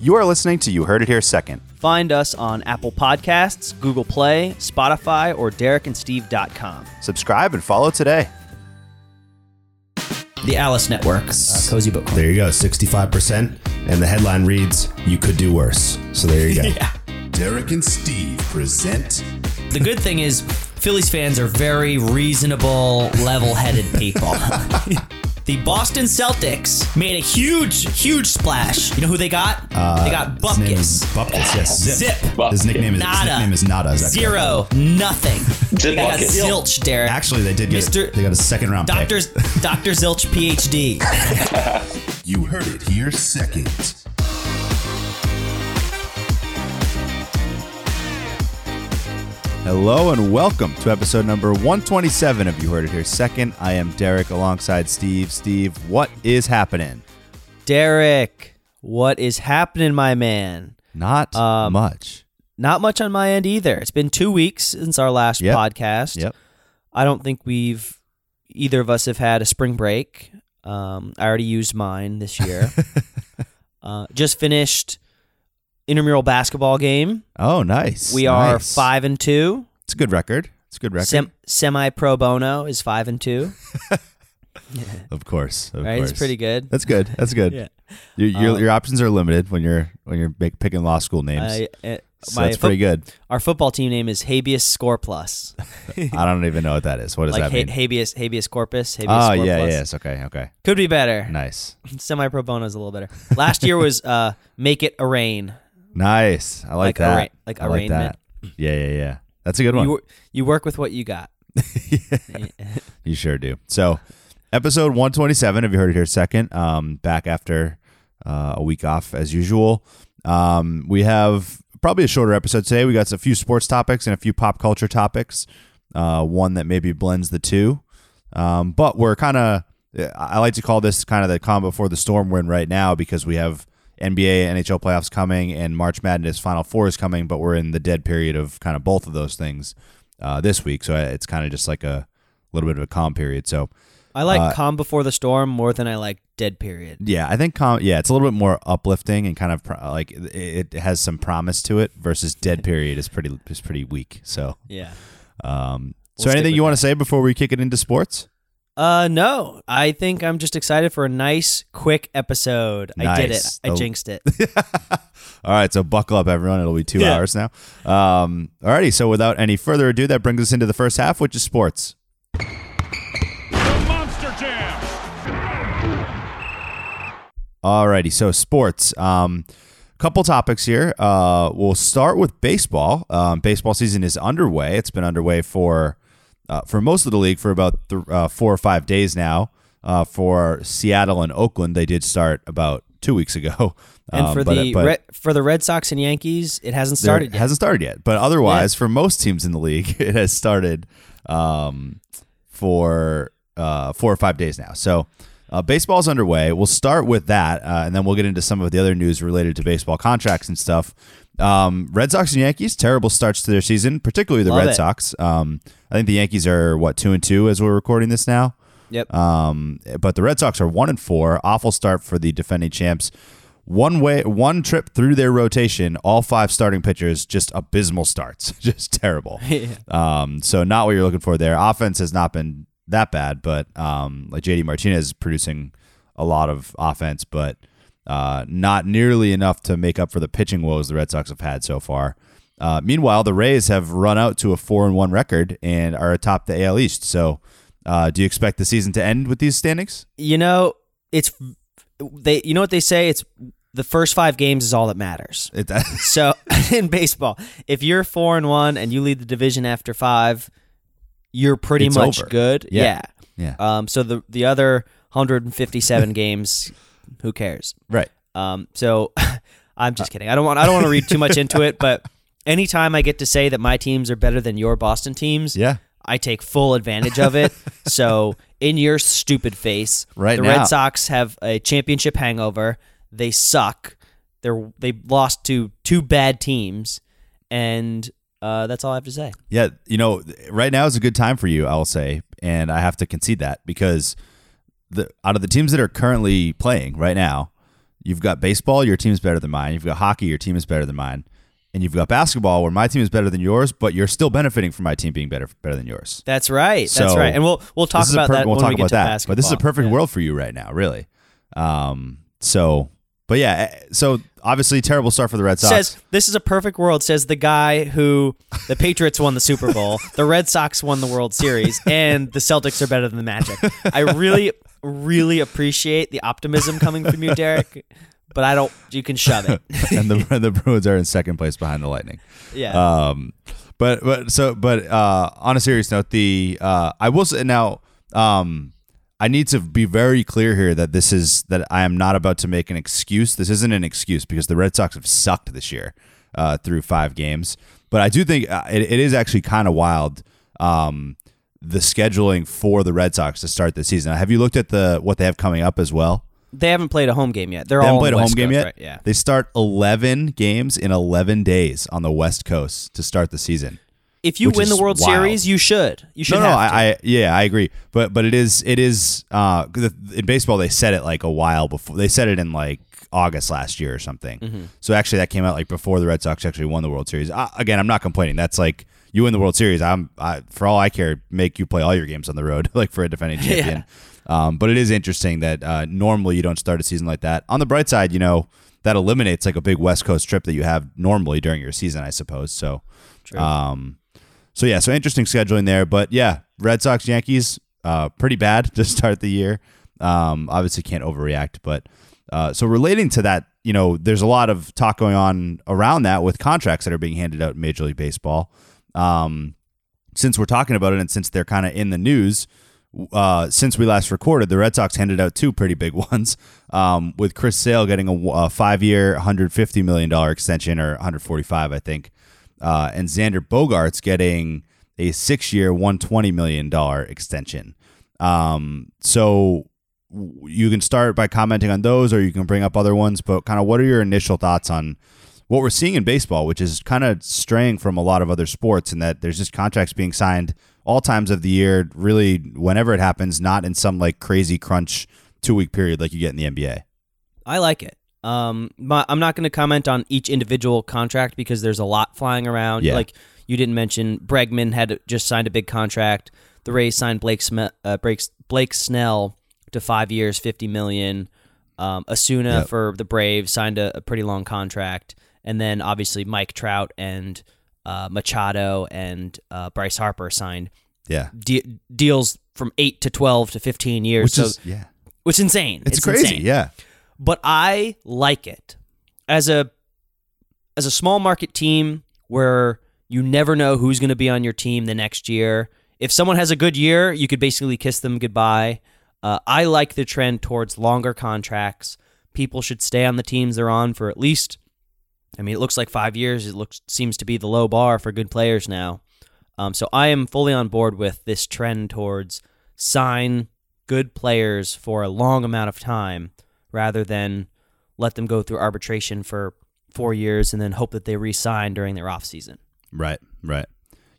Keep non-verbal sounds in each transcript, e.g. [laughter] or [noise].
You are listening to You Heard It Here Second. Find us on Apple Podcasts, Google Play, Spotify, or DerekandSteve.com. Subscribe and follow today. The Alice Network, uh, Cozy Book Club. There you go, 65%. And the headline reads, You could do worse. So there you go. [laughs] Yeah. Derek and Steve present The good thing is, Phillies fans are very reasonable, level headed people. [laughs] [laughs] the Boston Celtics made a huge, huge splash. You know who they got? Uh, they got His name Bupkis. Bupkis, yes. Zip. Zip. His nickname is, his Nada. nickname is Nada. Is that Zero. Nothing. [laughs] they got zilch, Derek. Actually, they did get Mr. they got a second round pick. Dr. Zilch, PhD. [laughs] [laughs] You Heard It Here Second. Hello and welcome to episode number 127 of You Heard It Here Second. I am Derek alongside Steve. Steve, what is happening? Derek, what is happening, my man? Not Um, much. Not much on my end either. It's been two weeks since our last Yep. podcast. Yep. I don't think we've either of us have had a spring break. Um, I already used mine this year. [laughs] uh, just finished intramural basketball game. Oh, nice. We are five and two. It's a good record. It's a good record. Sem- Semi pro bono is five and two. [laughs] [laughs] of course. Of right, course. it's pretty good. That's good. That's good. Yeah. Your, your, Um, your options are limited when you're when you're pick- picking law school names. I, uh, so that's fo- pretty good. Our football team name is Habeas Score Plus. [laughs] I don't even know what that is. What does like that ha- mean? habeas habeas corpus. Habeas Oh, Score yeah, Plus. yes. Okay, okay. Could be better. Nice. Semi pro bono is a little better. Last year was uh, make it arraign. Nice. I like, Like that. arra- like I like that. Yeah, yeah, yeah. That's a good one. You you work with what you got. [laughs] You sure do. So, episode 127, have you heard it here second? Um, back after uh, a week off as usual. Um, we have probably a shorter episode today. We got a few sports topics and a few pop culture topics. Uh, one that maybe blends the two. Um, but we're kind of, I like to call this kind of the calm before the storm we're in right now because we have NBA, NHL playoffs coming and March Madness Final Four is coming, but we're in the dead period of kind of both of those things uh, this week. So it's kind of just like a little bit of a calm period. So I like Uh, calm before the storm more than I like dead period. yeah, I think calm. Yeah, it's a little bit more uplifting and kind of pro- like it, it has some promise to it. Versus dead period is pretty is pretty weak. So, Yeah. um, We'll so anything you want to say before we kick it into sports? Uh no, I think I'm just excited for a nice quick episode. I did it. I The- jinxed it. [laughs] All right, so buckle up, everyone. It'll be two Yeah. hours now. Um, alrighty, so without any further ado, that brings us into the first half, which is sports. The monster Jam. Alrighty, so sports. Um, couple topics here. Uh, we'll start with baseball. Um, baseball season is underway. It's been underway for uh, for most of the league for about th- uh, four or five days now. Uh, for Seattle and Oakland, they did start about two weeks ago. [laughs] And Um, for but- the but Red, for the Red Sox and Yankees, it hasn't started yet. It hasn't started yet. But otherwise, for most teams in the league, [laughs] it has started um, for uh, four or five days now. So uh, baseball's underway. We'll start with that, uh, and then we'll get into some of the other news related to baseball contracts and stuff. Um, Red Sox and Yankees terrible starts to their season, particularly the Love Red it. Sox. Um, I think the Yankees are what two and two as we're recording this now. Yep. Um, but the Red Sox are one and four. Awful start for the defending champs. One way, one trip through their rotation, all five starting pitchers just abysmal starts, [laughs] just terrible. [laughs] um, so not what you're looking for there. Offense has not been that bad, but um, like JD Martinez is producing a lot of offense, but uh, not nearly enough to make up for the pitching woes the Red Sox have had so far. Uh, meanwhile, the Rays have run out to a four and one record and are atop the AL East. So, uh, do you expect the season to end with these standings? you know, it's they. You know what they say? It's the first five games is all that matters. It, [laughs] So [laughs] in baseball, if you're four and one and you lead the division after five, you're pretty It's much over. good. Yeah. Yeah. yeah, Um. So the the other 157 [laughs] games, who cares? right. Um. So [laughs] I'm just kidding. I don't want I don't want to read too much into it, but anytime I get to say that my teams are better than your Boston teams, Yeah, I take full advantage of it. [laughs] so, in your stupid face, Right the now. Red Sox have a championship hangover. They suck. They're they lost to two bad teams, and uh, that's all I have to say. Yeah, you know, right now is a good time for you, I'll say, and I have to concede that because the out of the teams that are currently playing right now, you've got baseball, your team's better than mine. You've got hockey, your team is better than mine. And you've got basketball where my team is better than yours, but you're still benefiting from my team being better better than yours. That's right. That's right. And we'll we'll talk is about per- that We'll when talk we get about to that. basketball. But this is a perfect Yeah. world for you right now, really. Um, so, but yeah, eh, so obviously terrible start for the Red Sox. Says this is a perfect world. Says the guy who the Patriots won the Super Bowl, [laughs] the Red Sox won the World Series, and the Celtics are better than the Magic. I really, really appreciate the optimism coming from you, Derek. But I don't. You can shove it. [laughs] and the and the Bruins are in second place behind the Lightning. Yeah. Um, but but so but uh, on a serious note, the uh, I will say now. Um, I need to be very clear here that this is that I am not about to make an excuse. This isn't an excuse because the Red Sox have sucked this year uh, through five games. But I do think uh, it, it is actually kind of wild. Um, the scheduling for the Red Sox to start the season. Have you looked at the what they have coming up as well? they haven't played a home game yet. They're They all played a home West game yet. right? Yeah. They start 11 games in 11 days on the West Coast to start the season. If you win the World wild. Series, you should. You should. No, no. I, I, yeah, I agree. But, but it is, it is. Uh, in baseball, they said it like a while before. They said it in like August last year or something. Mm-hmm. So actually, that came out like before the Red Sox actually won the World Series. Uh, again, I'm not complaining. That's like you win the World Series. I'm, I, for all I care, make you play all your games on the road, [laughs] like for a defending [laughs] champion. Um, but it is interesting that uh, normally you don't start a season like that. On the bright side, you know that eliminates like a big West Coast trip that you have normally during your season, I suppose. So, um, so yeah, so interesting scheduling there. But yeah, Red Sox, Yankees, uh, pretty bad [laughs] to start the year. Um, obviously can't overreact, but uh, so relating to that, you know, there's a lot of talk going on around that with contracts that are being handed out in Major League Baseball. Um, since we're talking about it and since they're kind of in the news, uh, since we last recorded, the Red Sox handed out two pretty big [laughs] ones. Um, with Chris Sale getting a, a five-year, 150 million dollar extension, or 145, I think, uh, and Xander Bogaerts getting a six-year, 120 million dollar extension. Um, so you can start by commenting on those, or you can bring up other ones. But kind of, what are your initial thoughts on what we're seeing in baseball, which is kind of straying from a lot of other sports, in that there's just contracts being signed all times of the year, really whenever it happens, not in some like crazy crunch two week period like you get in the NBA. I like it. Um, my, I'm not going to comment on each individual contract because there's a lot flying around. Yeah. Like you didn't mention, Bregman had just signed a big contract. The Rays signed Blake uh, Blake, Blake Snell to five years, fifty million. Um, Acuña Yep. for the Braves signed a, a pretty long contract, and then obviously Mike Trout and uh, Machado and uh, Bryce Harper signed Yeah. de- deals from eight to twelve to fifteen years. Which so, is, yeah. which is insane. It's, crazy. insane Yeah. But I like it as a as a small market team where you never know who's going to be on your team the next year. If someone has a good year, you could basically kiss them goodbye. Uh, I like the trend towards longer contracts. People should stay on the teams they're on for at least. I mean, it looks like five years. It looks seems to be the low bar for good players now. Um, so I am fully on board with this trend towards sign good players for a long amount of time rather than let them go through arbitration for four years and then hope that they re-sign during their off season. Right, right.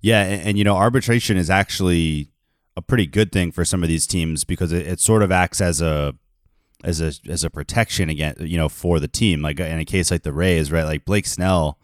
Yeah, and, and you know, arbitration is actually a pretty good thing for some of these teams because it, it sort of acts as a as a as a protection against you know for the team. Like in a case like the Rays, right? Like Blake Snell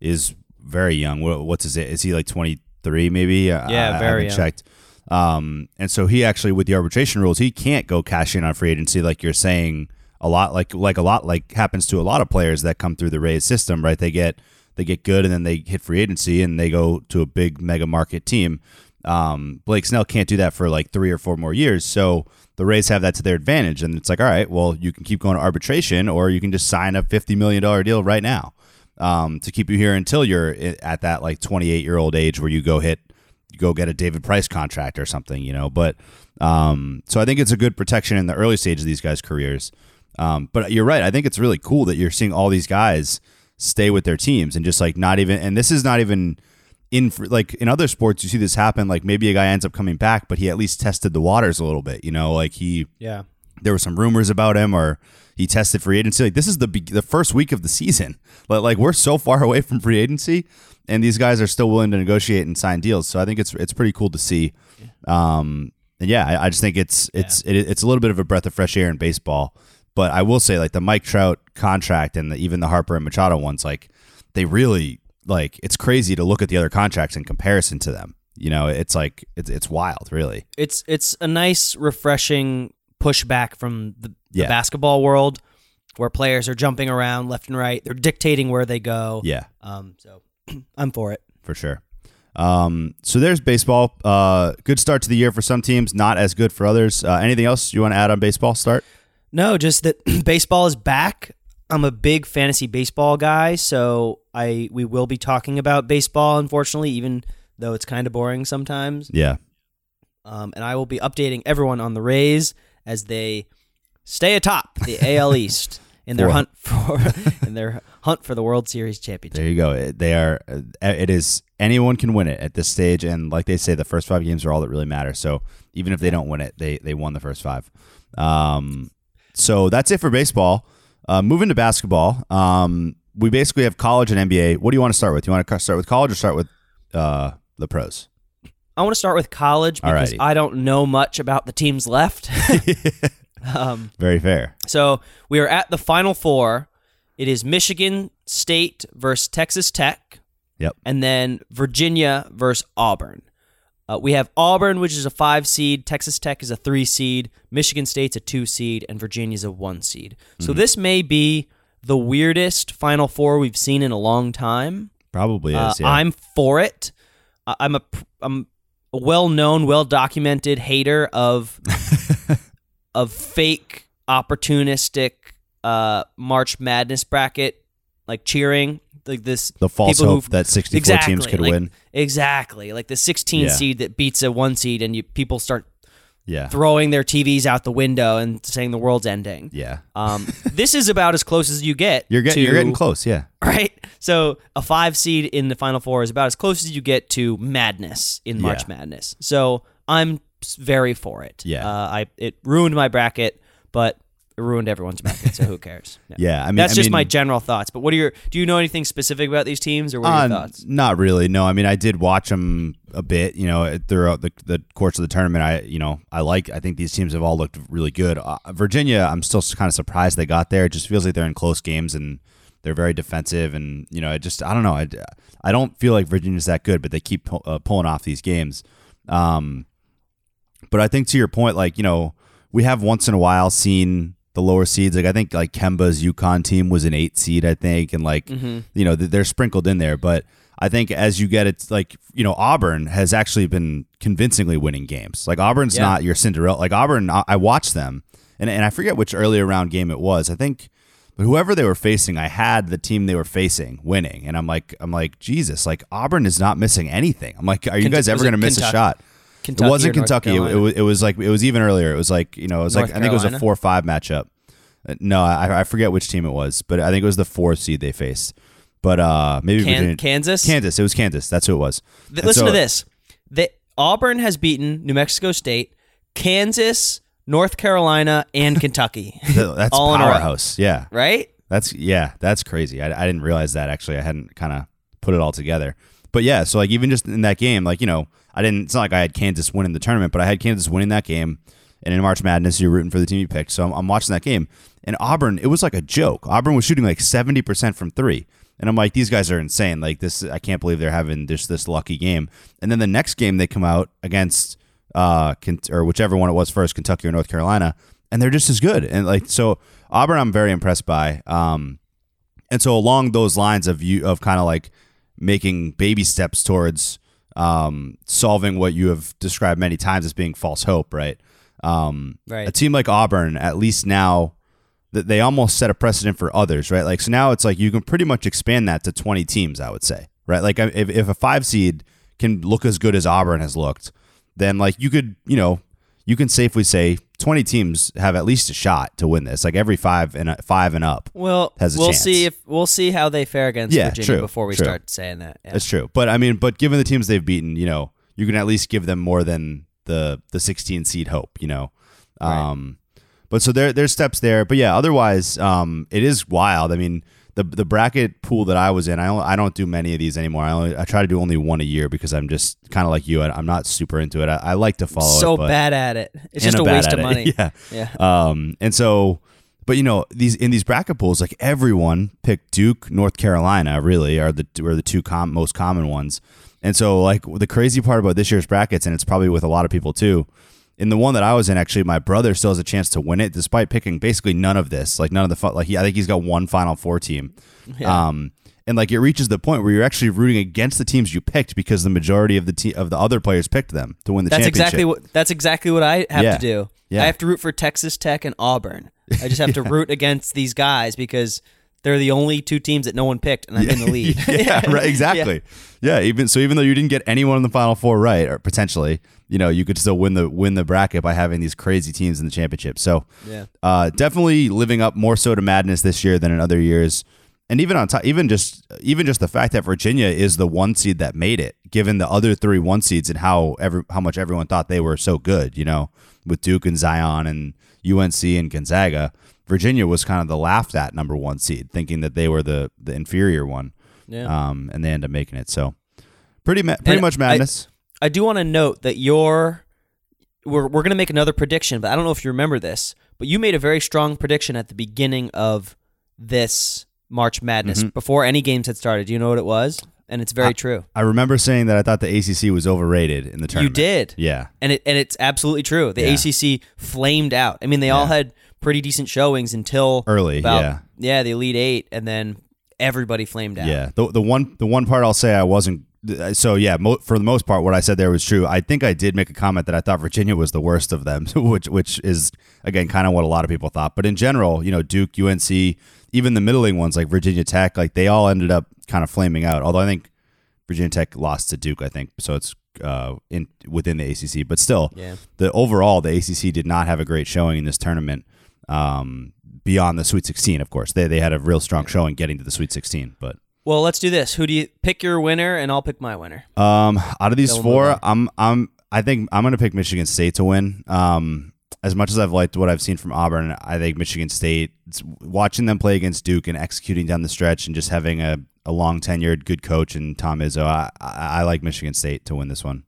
is very young. What, what's his? Is he like twenty three? Maybe. Yeah, I, I very young. checked. Um, and so he actually with the arbitration rules, he can't go cash in on free agency like you're saying. A lot like like a lot like happens to a lot of players that come through the Rays system, right? They get they get good and then they hit free agency and they go to a big mega market team. Um, Blake Snell can't do that for like three or four more years. So the Rays have that to their advantage. And it's like, all right, well, you can keep going to arbitration or you can just sign a $50 million deal right now um, to keep you here until you're at that like 28 year old age where you go hit, you go get a David Price contract or something, you know. But um, so I think it's a good protection in the early stage of these guys' careers. Um, but you're right. I think it's really cool that you're seeing all these guys stay with their teams and just like not even, and this is not even in like in other sports you see this happen like maybe a guy ends up coming back but he at least tested the waters a little bit you know? Like he Yeah. there were some rumors about him or he tested free agency. Like this is the be- the first week of the season. [laughs] But like we're so far away from free agency and these guys are still willing to negotiate and sign deals. So i think it's it's pretty cool to see. Um and yeah i, I just think it's it's it, it's a little bit of a breath of fresh air in baseball But I will say, like the Mike Trout contract and the, even the Harper and Machado ones, like they really like it's crazy to look at the other contracts in comparison to them. You know, it's like it's it's wild, really. It's it's a nice, refreshing pushback from the, the Yeah. basketball world, where players are jumping around left and right. They're dictating where they go. Yeah, Um. So [clears throat] I'm for it. for sure. Um, so there's baseball. Uh, good start to the year for some teams, not as good for others. Uh, anything else you want to add on baseball? Start. No, just that [clears throat] baseball is back. I'm a big fantasy baseball guy, so I we will be talking about baseball. Unfortunately, even though it's kind of boring sometimes. Yeah, Um, and I will be updating everyone on the Rays as they stay atop the [laughs] AL East in their hunt for [laughs] in their hunt for the World Series championship. there you go. They are. uh, It is anyone can win it at this stage, and like they say, the first five games are all that really matter. So even if they don't win it, they they won the first five. Um, so that's it for baseball. Uh, moving to basketball. Um, we basically have college and NBA. What do you want to start with? You want to start with college or start with uh, the pros? I want to start with college because Alrighty. I don't know much about the teams left. [laughs] [laughs] um, Very fair. so we are at the Final Four. It is Michigan State versus Texas Tech. Yep. and then Virginia versus Auburn. Uh, we have Auburn, which is a five seed. Texas Tech is a three seed. Michigan State's a two seed, and Virginia's a one seed. So Mm-hmm. this may be the weirdest Final Four we've seen in a long time. Probably is. Uh, yeah. I'm for it. Uh, I'm a I'm a well-known, well-documented hater of [laughs] of fake, opportunistic uh, March Madness bracket, like cheering, like this. the false hope who- that 64 exactly, teams could like- win. Exactly, like the 16 Yeah. seed that beats a one seed, and you people start Yeah. throwing their TVs out the window and saying the world's ending. Yeah. Um, this is about as close as you get. You're getting to, you're getting close. Yeah. right? So a five seed in the final four is about as close as you get to madness in March Yeah. Madness. So I'm very for it. Yeah. uh, I it ruined my bracket, but it ruined everyone's bracket. So who [laughs] cares? Yeah. Yeah. I mean, That's I just mean, my general thoughts. But what are your? Do you know anything specific about these teams, or what are Uh, your thoughts? Not really. No, I mean, I did watch them a bit. You know, throughout the, the course of the tournament. I, you know, I like. I think these teams have all looked really good. Uh, Virginia, I'm still kind of surprised they got there. It just feels like they're in close games and they're very defensive. And you know, it just I don't know. I, I don't feel like Virginia's that good, but they keep pu- uh, pulling off these games. Um, but I think to your point, like you know, we have once in a while seen the lower seeds. Like I think like Kemba's UConn team was an eight seed, I think, and like Mm-hmm. you know they're sprinkled in there. But I think as you get it, like you know, Auburn has actually been convincingly winning games. Like Auburn's Yeah. not your Cinderella. Like Auburn, I, I watched them, and and I forget which earlier round game it was. I think. But whoever they were facing, I had the team they were facing winning, and I'm like, I'm like, Jesus, like Auburn is not missing anything. I'm like, are you guys ever going to miss a shot? Kentucky it wasn't Kentucky. It, it was it was like it was even earlier. It was like you know it was North like I think it was a Carolina? four five matchup. Uh, No, I, I forget which team it was, but I think it was the fourth seed they faced. But uh, maybe Can- Kansas? Kansas. It was Kansas. That's who it was. Th- listen so- to this. The, Auburn has beaten New Mexico State, Kansas, North Carolina, and [laughs] Kentucky. That's All in a row. Yeah, right? that's yeah, that's crazy. I, I didn't realize that actually. I hadn't kind of put it all together. But yeah, so like even just in that game, like you know, I didn't. It's not like I had Kansas winning the tournament, but I had Kansas winning that game. And in March Madness, you're rooting for the team you picked. So I'm, I'm watching that game, and Auburn, it was like a joke. Auburn was shooting like 70 percent from three, and I'm like, these guys are insane. Like this, I can't believe they're having this this lucky game. And then the next game, they come out against uh or whichever one it was first, Kentucky or North Carolina, and they're just as good. And like so, Auburn, I'm very impressed by. Um, and so along those lines of you of kind of like making baby steps towards um, solving what you have described many times as being false hope, right? Um, Right. A team like Auburn, at least now, that they almost set a precedent for others, right? Like so now it's like you can pretty much expand that to 20 teams, I would say, right? Like if if a five seed can look as good as Auburn has looked, then like you could, you know, you can safely say 20 teams have at least a shot to win this. Like every five and five and up. Well, Has a we'll chance. see if we'll see how they fare against Yeah, Virginia true, before we true. start saying that. Yeah. That's true. But I mean, but given the teams they've beaten, you know, you can at least give them more than the the 16 seed hope, you know. Um but so there there's steps there. But yeah, otherwise um it is wild. I mean, the the bracket pool that I was in, I only, I don't do many of these anymore. I only I try to do only one a year because I'm just kind of like you. I, I'm not super into it. I, I like to follow so it, but bad at it. It's just a waste of it. money. [laughs] yeah. Yeah. Um, and so, But you know, these in these bracket pools, like everyone picked Duke, North Carolina, really are the are the two com- most common ones. And so, like the crazy part about this year's brackets, and it's probably with a lot of people too. In the one that I was in, actually, my brother still has a chance to win it, despite picking basically none of this. Like none of the fu- like he, I think he's got one Final Four team. [laughs] Um, and like it reaches the point where you're actually rooting against the teams you picked because the majority of the te- of the other players picked them to win the That's championship. exactly what that's exactly what I have Yeah. to do. Yeah. I have to root for Texas Tech and Auburn. I just have to [laughs] root against these guys because they're the only two teams that no one picked, and I'm in the [laughs] lead. yeah, right, exactly. Yeah. even so, even though you didn't get anyone in the final four right, or potentially, you know, you could still win the win the bracket by having these crazy teams in the championship. So, Yeah. uh, definitely living up more so to madness this year than in other years. And even on top, even just even just the fact that Virginia is the one seed that made it, given the other three one seeds and how every how much everyone thought they were so good, you know, with Duke and Zion and UNC and Gonzaga, Virginia was kind of the laughed at number one seed, thinking that they were the the inferior one Yeah. um, and they end up making it. So pretty ma- pretty And much madness. I do want to note that your we're we're gonna make another prediction, but I don't know if you remember this, but you made a very strong prediction at the beginning of this March Madness Mm-hmm. before any games had started. Do you know what it was? And it's very true. I remember saying that I thought the ACC was overrated in the tournament. You did. yeah, and it and it's absolutely true. The Yeah. ACC flamed out. I mean, they all had pretty decent showings until Early, about, yeah. yeah, the Elite Eight, and then everybody flamed out. yeah. The the one the one part I'll say I wasn't. So yeah, mo- for the most part, what I said there was true. I think I did make a comment that I thought Virginia was the worst of them, [laughs] which which is again kind of what a lot of people thought. But in general, you know, Duke, UNC, even the middling ones like Virginia Tech, like they all ended up kind of flaming out. Although I think Virginia Tech lost to Duke, I think, so it's uh, in within the ACC. But still, Yeah. the overall the ACC did not have a great showing in this tournament. Um, beyond the Sweet 16, of course, they they had a real strong showing getting to the Sweet 16. But Well, let's do this. Who do you pick your winner, and I'll pick my winner. um, out of these Then we'll four, I'm I'm I think I'm gonna pick Michigan State to win. Um, as much as I've liked what I've seen from Auburn, I think Michigan State, watching them play against Duke and executing down the stretch and just having a, a long tenured good coach and Tom Izzo, I, I, I like Michigan State to win this one.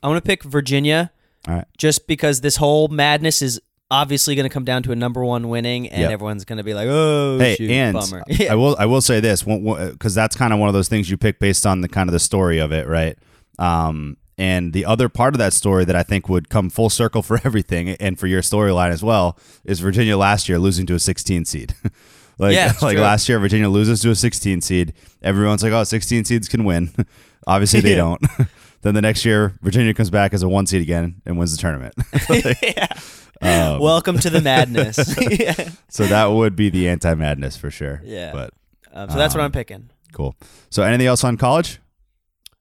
I'm gonna pick Virginia, All right. just because this whole madness is obviously gonna come down to a number one winning, and Yep. everyone's gonna be like, "Oh, Hey, shoot, and bummer." I [laughs] will I will say this because that's kind of one of those things you pick based on the kind of the story of it, right? Um, and the other part of that story that I think would come full circle for [laughs] everything and for your storyline as well is Virginia last year losing to a 16 seed. [laughs] like Yeah, like true. last year Virginia loses to a 16 seed. Everyone's like, "Oh, 16 seeds can win." Obviously they don't. Then the next year Virginia comes back as a 1 seed again and wins the tournament. [laughs] [laughs] Um, Welcome to the madness. yeah. [laughs] so that would be the anti-madness for sure. Yeah. But Um, so that's what Um, I'm picking. Cool. So anything else on college?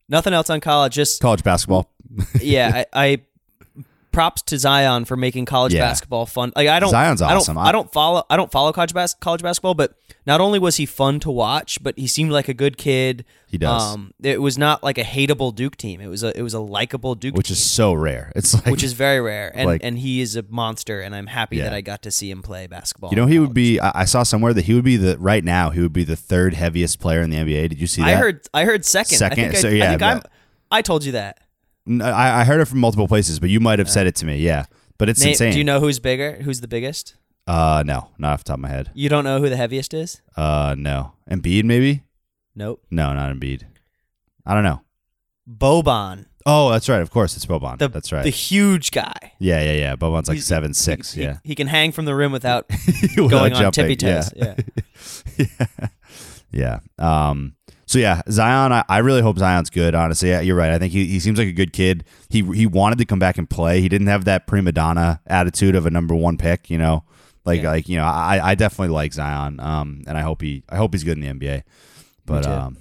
Nothing else on college. Just College basketball. yeah, I, I props to Zion for making college Yeah. basketball fun. Like I don't Zion's I don't, I don't follow I don't follow college bas- college basketball, but not only was he fun to watch, but he seemed like a good kid. He does. Um, it was not like a hateable Duke team. It was a it was a likable Duke Which team, is so rare. It's like which is very rare. And like- and he is a monster and I'm happy Yeah. that I got to see him play basketball. you know he would be. I, I saw somewhere that he would be the right now. He would be the third heaviest player in the NBA. Did you see that? I heard I heard second. I Second, think so I yeah, think I'm I told you that. I, I heard it from multiple places, but you might have said it to me. Yeah, but it's Name- insane. Do you know who's bigger? Who's the biggest? Uh, no, not off the top of my head. You don't know who the heaviest is? Uh, no. Embiid maybe? Nope. No, not Embiid. I don't know. Boban. Oh, that's right. Of course, it's Boban. The, that's right. The huge guy. yeah, yeah, yeah. Boban's like He's- seven six. He, Yeah, he can hang from the rim without [laughs] Without going on jumping, tippy toes. Yeah. [laughs] [laughs] Yeah. Um. So yeah, Zion. I, I really hope Zion's good. Honestly, yeah, you're right. I think he, he seems like a good kid. He he wanted to come back and play. He didn't have that prima donna attitude of a number one pick. You know, like Yeah. like you know, I I definitely like Zion. Um, and I hope he I hope he's good in the NBA. But um,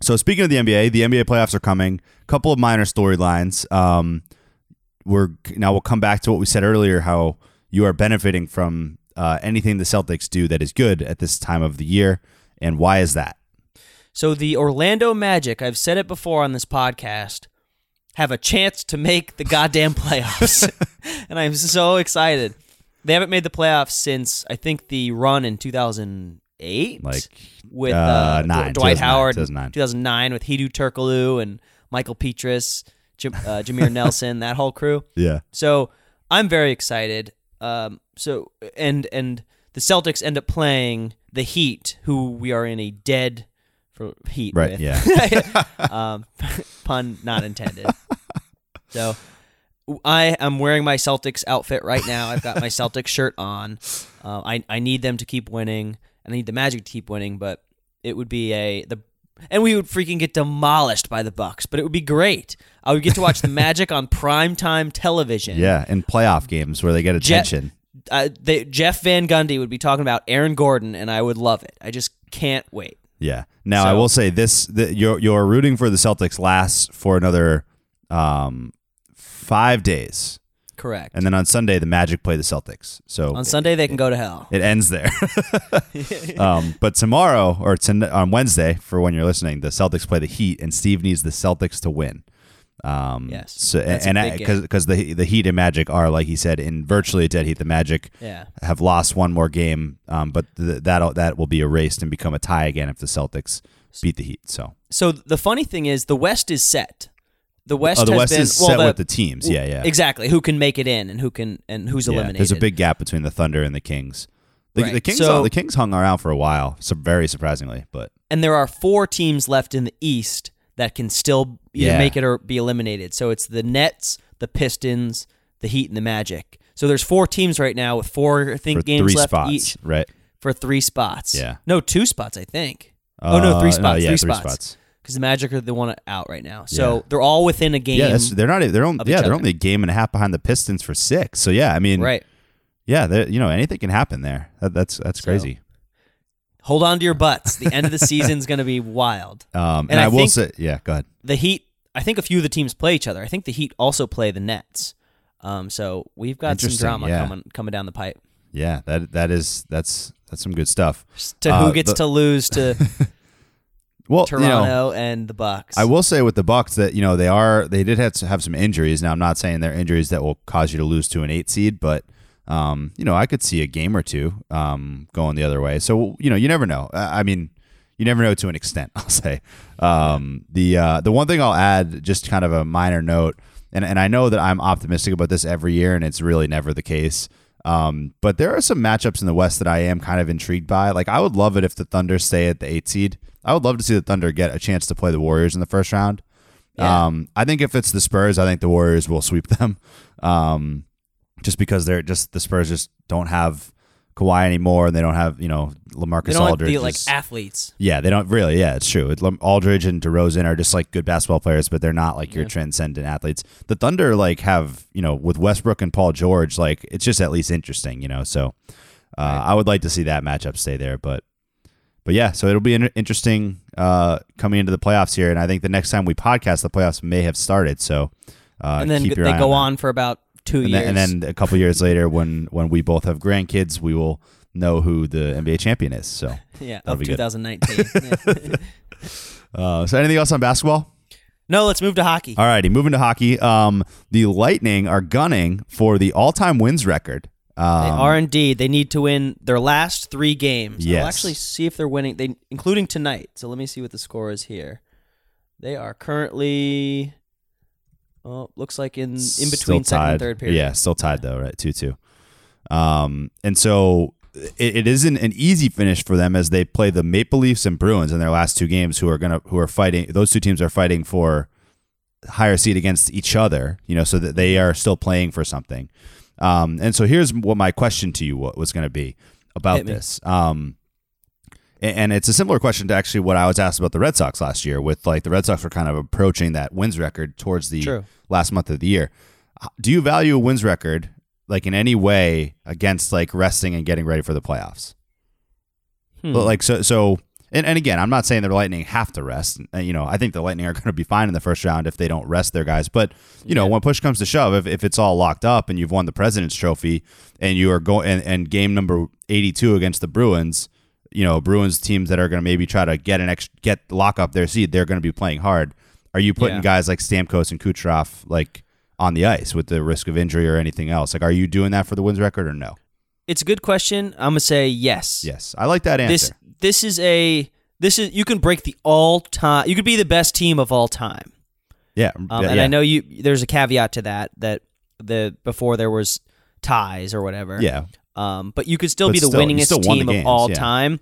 so speaking of the NBA, the NBA playoffs are coming. A couple of minor storylines. Um, we're now we'll come back to what we said earlier. How you are benefiting from uh, anything the Celtics do that is good at this time of the year, and why is that? So the Orlando Magic, I've said it before on this podcast, have a chance to make the goddamn playoffs. [laughs] and I'm so excited. They haven't made the playoffs since I think the run in 2008 Like, with uh, uh, nine, Dwight 2009, Howard 2009. 2009 with Hedo Turkoglu and Mickael Pietrus, uh, Jameer [laughs] Nelson, that whole crew. Yeah, So I'm very excited. Um, so and and the Celtics end up playing the Heat, who we are in a dead for Heat. Right, with. yeah. [laughs] um, [laughs] pun not intended. [laughs] So I am wearing my Celtics outfit right now. I've got my Celtics shirt on. Uh, I I need them to keep winning. and I need the Magic to keep winning, but it would be a the and we would freaking get demolished by the Bucks, but it would be great. I would get to watch the Magic on primetime television. Yeah, in playoff games where they get attention. uh, they, Jeff Van Gundy would be talking about Aaron Gordon, and I would love it. I just can't wait. Yeah. Now I will say this: the, your your rooting for the Celtics lasts for another um, five days, Correct. and then on Sunday the Magic play the Celtics. So on Sunday they can go to hell. it ends there. [laughs] [laughs] um, but tomorrow or on Wednesday, for when you're listening, the Celtics play the Heat, and Steve needs the Celtics to win. Um, Yes, So that's and because the the Heat and Magic are like he said in virtually a dead heat. The Magic Yeah. have lost one more game, um, but th- that that will be erased and become a tie again if the Celtics beat the Heat. So So the funny thing is, the West is set. The West, oh, the has West been, is well, set the- with the teams. Yeah, yeah, Exactly. Who can make it in and who can and who's Yeah, eliminated. There's a big gap between the Thunder and the Kings. The, Right. the Kings, So- the Kings hung around for a while, so very surprisingly, but and there are four teams left in the East that can still either Yeah. make it or be eliminated. So it's the Nets, the Pistons, the Heat, and the Magic. So there's four teams right now with four I think for games three left spots, each right? for three spots. Yeah. No, two spots I think. oh no, three Uh, spots. yeah, three, three spots. spots. Because the Magic are the one out right now. So Yeah. they're all within a game. Yeah, they're not. They're only. Yeah, they're other. only a game and a half behind the Pistons for six. So yeah, I mean, right. Yeah, you know, anything can happen there. That, that's that's So- crazy. Hold on to your butts. The end of the season's going to be wild. [laughs] Um, and, and I, I will say, yeah, go ahead. The Heat, I think a few of the teams play each other. I think the Heat also play the Nets. Um, so we've got some drama yeah. coming coming down the pipe. Yeah, that that is that's that's some good stuff. To Uh, who gets the- to lose to [laughs] Well, you know, Toronto and the Bucks. I will say with the Bucks that you know they are they did have to have some injuries. Now I'm not saying they're injuries that will cause you to lose to an eight seed, but um, you know I could see a game or two um, going the other way. So you know you never know. I mean, you never know to an extent. [laughs] I'll say um, the uh, the one thing I'll add, just kind of a minor note, and and I know that I'm optimistic about this every year, and it's really never the case. Um, but there are some matchups in the West that I am kind of intrigued by. Like I would love it if the Thunder stay at the eight seed. I would love to see the Thunder get a chance to play the Warriors in the first round. Yeah. Um, I think if it's the Spurs, I think the Warriors will sweep them. Just because they're just the Spurs just don't have Kawhi anymore, and they don't have you know Lamarcus they don't have the like is- athletes. yeah, they don't really. Yeah, it's true. Aldridge and DeRozan are just like good basketball players, but they're not like your Yeah. transcendent athletes. The Thunder like have you know with Westbrook and Paul George, like it's just at least interesting, you know. So uh, I would like to see that matchup stay there, but but yeah, so it'll be in- interesting uh, coming into the playoffs here, and I think the next time we podcast, the playoffs may have started. So uh, and then they go that. on for about two And years. then, and then a couple years later, when when we both have grandkids, we will know who the NBA champion is. So, [laughs] yeah, of be 2019. [laughs] Yeah. uh, so anything else on basketball? no, let's move to hockey. All righty, moving to hockey. Um, the Lightning are gunning for the all-time wins record. Um, They are indeed. They need to win their last three games. Yes. I'll actually see if they're winning. They including tonight. So let me see what the score is here. They are currently. Oh, looks like in in between second and third period. Yeah, still tied though, right? Two two. Um, and so it, it isn't an easy finish for them as they play the Maple Leafs and Bruins in their last two games, who are gonna who are fighting. Those two teams are fighting for higher seed against each other. You know, so that they are still playing for something. Um, and so here's what my question to you was going to be about this. Um, and it's a similar question to actually what I was asked about the Red Sox last year. With like the Red Sox were kind of approaching that wins record towards the True. last month of the year. Do you value a wins record like in any way against like resting and getting ready for the playoffs? Hmm. But, Like so so and, and again, I'm not saying the Lightning have to rest. Uh, You know, I think the Lightning are going to be fine in the first round if they don't rest their guys. But you know, when push comes to shove, if, if it's all locked up and you've won the President's Trophy and you are going and, and game number 82 against the Bruins, you know, Bruins teams that are going to maybe try to get an ex, get lock up their seed, they're going to be playing hard. Are you putting Yeah. guys like Stamkos and Kucherov like on the ice with the risk of injury or anything else? Like, are you doing that for the wins record or no? it's a good question. I'm gonna say yes. Yes, I like that answer. This this is a this is you can break the all time. You could be the best team of all time. yeah, Um, and yeah. I know you. There's a caveat to that that the before there was ties or whatever. Yeah, Um, but you could still But be the still, winningest won the team of all yeah. time.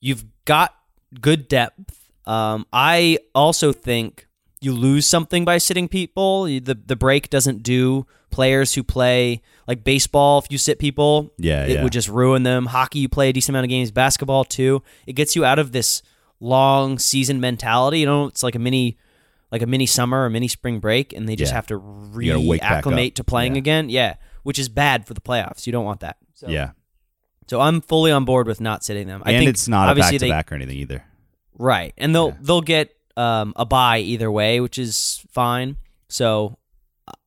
You've got good depth. Um, I also think you lose something by sitting people. The the break doesn't do players who play like baseball. If you sit people, Yeah, it yeah. would just ruin them. Hockey, you play a decent amount of games. Basketball too. It gets you out of this long season mentality. You know, it's like a mini, like a mini summer or mini spring break, and they just Yeah. have to reacclimate to playing Yeah. again. Yeah, which is bad for the playoffs. You don't want that. So, Yeah, so I'm fully on board with not sitting them. I and think it's not a obviously back to back or anything either. right, and they'll they'll get um, a buy either way, which is fine. So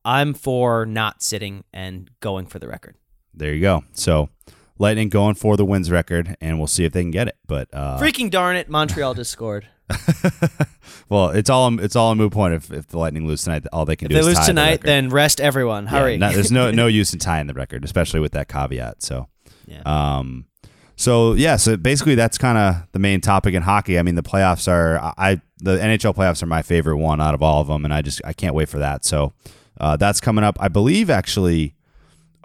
I'm for not sitting and going for the record. There you go. So Lightning going for the wins record, and we'll see if they can get it. But uh, Freaking darn it, Montreal just scored. [laughs] well, it's all it's all a moot point if, if the Lightning lose tonight. All they can If do they is lose tie the tonight, record. then rest everyone. Yeah, Hurry. no- there's no [laughs] no use in tying the record, especially with that caveat. So, Yeah. um, so yeah, so basically that's kind of the main topic in hockey. I mean, the playoffs are I the NHL playoffs are my favorite one out of all of them, and I just I can't wait for that. So, uh, that's coming up. I believe actually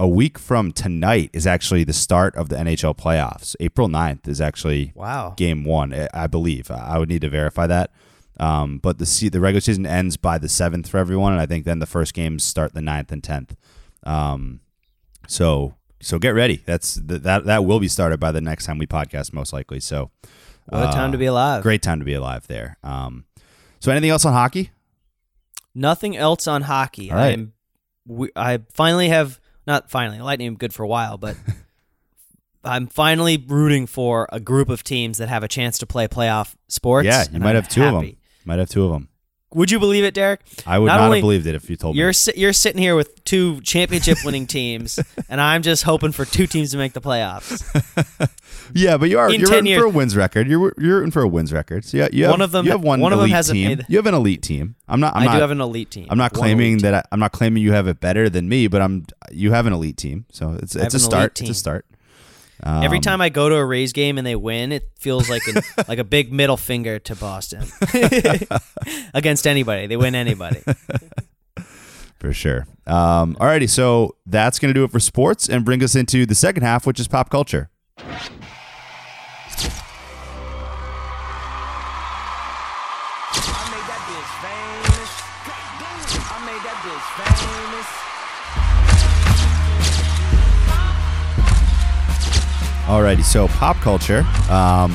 a week from tonight is actually the start of the NHL playoffs. April 9th is actually Wow. game one, I- believe. I would need to verify that. Um, but the the regular season ends by the seventh for everyone, and I think then the first games start the 9th and tenth. Um, so so get ready. That's th- that that will be started by the next time we podcast, most likely. So What a time uh, to be alive. Great time to be alive there. Um, so anything else on hockey? Nothing else on hockey. All right. I'm, we, I finally have not finally. Lightning good for a while, but [laughs] I'm finally rooting for a group of teams that have a chance to play playoff sports. yeah, you might I'm have two of them. Might have two of them. Would you believe it, Derek? I would Not not, have believed it if you told You're me. si- you're sitting here with two championship winning teams, [laughs] and I'm just hoping for two teams to make the playoffs. [laughs] Yeah, but you are In you're 10 rooting years- for a wins record. You're you're rooting for a wins record. So yeah, you have, One of them You have one. one of them elite hasn't team. made- You have an elite team. I'm not. I'm I not, do have an elite team. I'm not One claiming that I, I'm not claiming you have it better than me, but I'm you have an elite team. So it's it's a start. It's a start. Every Um, time I go to a Rays game and they win, it feels like an, [laughs] like a big middle finger to Boston [laughs] against anybody. They win anybody. [laughs] for sure. Um, alrighty, so that's gonna do it for sports and bring us into the second half, which is pop culture. Alrighty, so pop culture. Um,